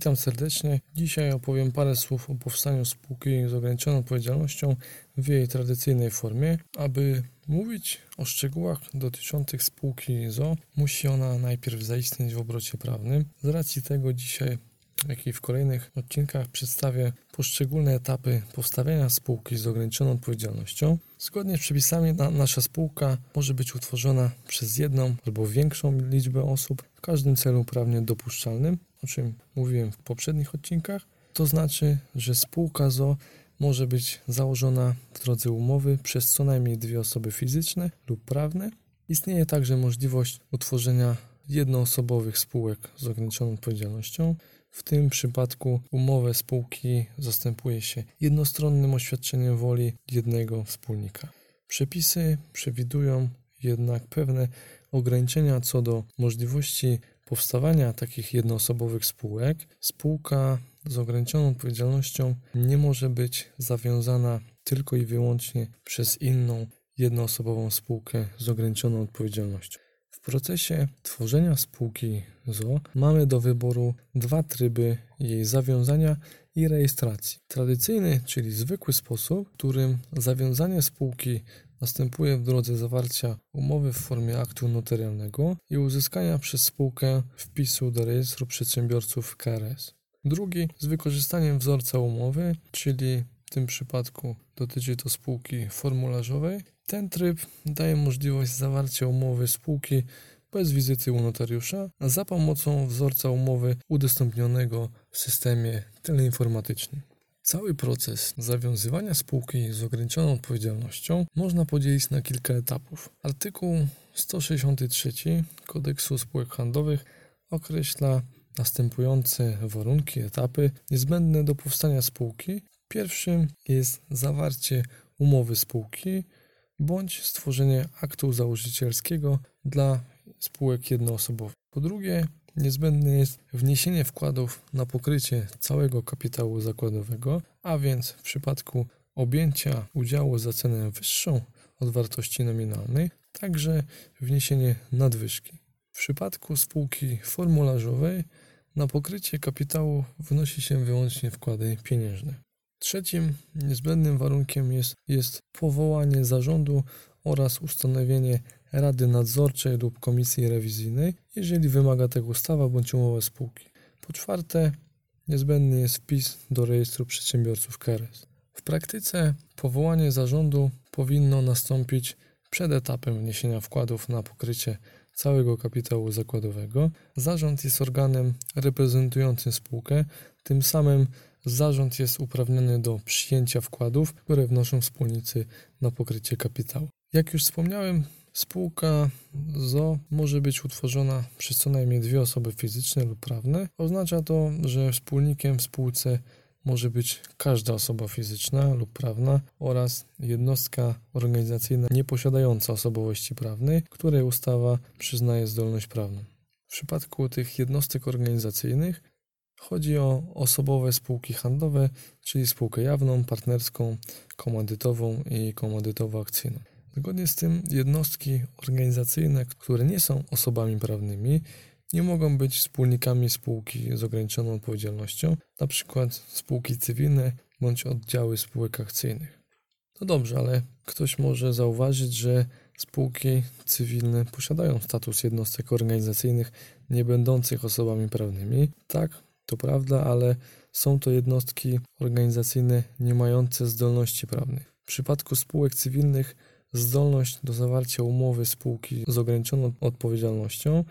Witam serdecznie. Dzisiaj opowiem parę słów o powstaniu spółki z ograniczoną odpowiedzialnością w jej tradycyjnej formie. Aby mówić o szczegółach dotyczących spółki ZO, musi ona najpierw zaistnieć w obrocie prawnym. Z racji tego dzisiaj jak i w kolejnych odcinkach przedstawię poszczególne etapy powstawiania spółki z ograniczoną odpowiedzialnością. Zgodnie z przepisami na, nasza spółka może być utworzona przez jedną albo większą liczbę osób w każdym celu prawnie dopuszczalnym, o czym mówiłem w poprzednich odcinkach. To znaczy, że spółka ZO może być założona w drodze umowy przez co najmniej dwie osoby fizyczne lub prawne. Istnieje także możliwość utworzenia jednoosobowych spółek z ograniczoną odpowiedzialnością. W tym przypadku umowę spółki zastępuje się jednostronnym oświadczeniem woli jednego wspólnika. Przepisy przewidują jednak pewne ograniczenia co do możliwości powstawania takich jednoosobowych spółek. Spółka z ograniczoną odpowiedzialnością nie może być zawiązana tylko i wyłącznie przez inną jednoosobową spółkę z ograniczoną odpowiedzialnością. W procesie tworzenia spółki ZO mamy do wyboru dwa tryby jej zawiązania i rejestracji. Tradycyjny, czyli zwykły sposób, którym zawiązanie spółki następuje w drodze zawarcia umowy w formie aktu notarialnego i uzyskania przez spółkę wpisu do rejestru przedsiębiorców KRS. Drugi z wykorzystaniem wzorca umowy, czyli w tym przypadku dotyczy to spółki formularzowej. Ten tryb daje możliwość zawarcia umowy spółki bez wizyty u notariusza za pomocą wzorca umowy udostępnionego w systemie teleinformatycznym. Cały proces zawiązywania spółki z ograniczoną odpowiedzialnością można podzielić na kilka etapów. Artykuł 163 Kodeksu Spółek Handlowych określa następujące warunki, etapy niezbędne do powstania spółki. Pierwszym jest zawarcie umowy spółki bądź stworzenie aktu założycielskiego dla spółek jednoosobowych. Po drugie, niezbędne jest wniesienie wkładów na pokrycie całego kapitału zakładowego, a więc w przypadku objęcia udziału za cenę wyższą od wartości nominalnej, także wniesienie nadwyżki. W przypadku spółki formularzowej na pokrycie kapitału wnosi się wyłącznie wkłady pieniężne. Trzecim niezbędnym warunkiem jest, jest powołanie zarządu oraz ustanowienie rady nadzorczej lub komisji rewizyjnej, jeżeli wymaga tego ustawa bądź umowa spółki. Po czwarte, niezbędny jest wpis do rejestru przedsiębiorców KRS. W praktyce powołanie zarządu powinno nastąpić przed etapem wniesienia wkładów na pokrycie całego kapitału zakładowego. Zarząd jest organem reprezentującym spółkę, tym samym zarząd jest uprawniony do przyjęcia wkładów, które wnoszą wspólnicy na pokrycie kapitału. Jak już wspomniałem, spółka ZO może być utworzona przez co najmniej dwie osoby fizyczne lub prawne. Oznacza to, że wspólnikiem w spółce może być każda osoba fizyczna lub prawna oraz jednostka organizacyjna nieposiadająca osobowości prawnej, której ustawa przyznaje zdolność prawną. W przypadku tych jednostek organizacyjnych chodzi o osobowe spółki handlowe, czyli spółkę jawną, partnerską, komandytową i komandytowo-akcyjną. Zgodnie z tym jednostki organizacyjne, które nie są osobami prawnymi, nie mogą być wspólnikami spółki z ograniczoną odpowiedzialnością, np. spółki cywilne bądź oddziały spółek akcyjnych. No dobrze, ale ktoś może zauważyć, że spółki cywilne posiadają status jednostek organizacyjnych nie będących osobami prawnymi. Tak, to prawda, ale są to jednostki organizacyjne nie mające zdolności prawnych. W przypadku spółek cywilnych zdolność do zawarcia umowy spółki z ograniczoną odpowiedzialnością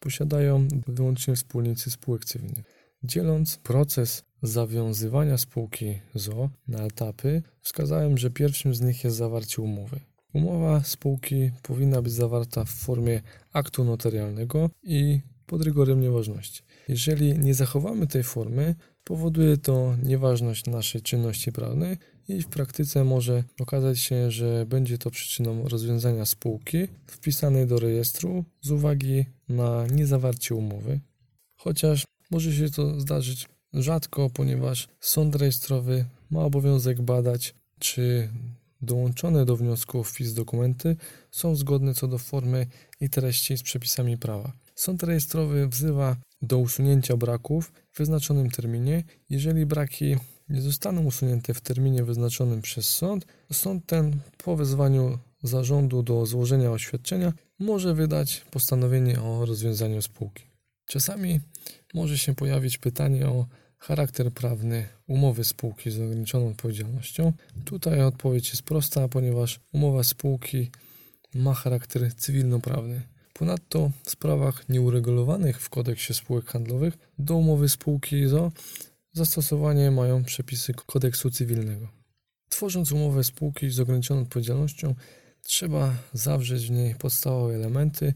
posiadają wyłącznie wspólnicy spółek cywilnych. Dzieląc proces zawiązywania spółki ZO na etapy, wskazałem, że pierwszym z nich jest zawarcie umowy. Umowa spółki powinna być zawarta w formie aktu notarialnego i pod rygorem nieważności. Jeżeli nie zachowamy tej formy, powoduje to nieważność naszej czynności prawnej i w praktyce może okazać się, że będzie to przyczyną rozwiązania spółki wpisanej do rejestru z uwagi na niezawarcie umowy. Chociaż może się to zdarzyć rzadko, ponieważ sąd rejestrowy ma obowiązek badać, czy dołączone do wniosku o wpis dokumenty są zgodne co do formy i treści z przepisami prawa. Sąd rejestrowy wzywa do usunięcia braków w wyznaczonym terminie. Jeżeli braki nie zostaną usunięte w terminie wyznaczonym przez sąd, sąd ten po wezwaniu zarządu do złożenia oświadczenia może wydać postanowienie o rozwiązaniu spółki. Czasami może się pojawić pytanie o charakter prawny umowy spółki z ograniczoną odpowiedzialnością. Tutaj odpowiedź jest prosta, ponieważ umowa spółki ma charakter cywilnoprawny. Ponadto w sprawach nieuregulowanych w kodeksie spółek handlowych do umowy spółki ZO zastosowanie mają przepisy kodeksu cywilnego. Tworząc umowę spółki z ograniczoną odpowiedzialnością, trzeba zawrzeć w niej podstawowe elementy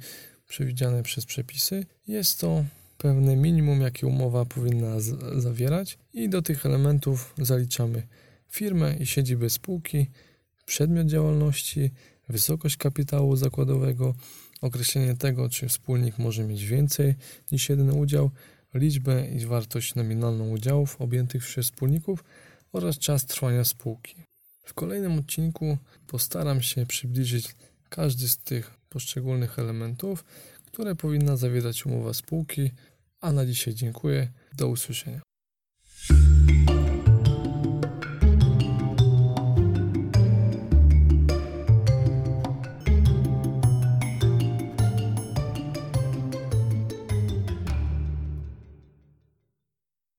przewidziane przez przepisy. Jest to pewne minimum, jakie umowa powinna zawierać, i do tych elementów zaliczamy firmę i siedzibę spółki, przedmiot działalności, wysokość kapitału zakładowego, określenie tego, czy wspólnik może mieć więcej niż jeden udział, liczbę i wartość nominalną udziałów objętych przez wspólników oraz czas trwania spółki. W kolejnym odcinku postaram się przybliżyć każdy z tych poszczególnych elementów, które powinna zawierać umowa spółki. A na dzisiaj dziękuję. Do usłyszenia.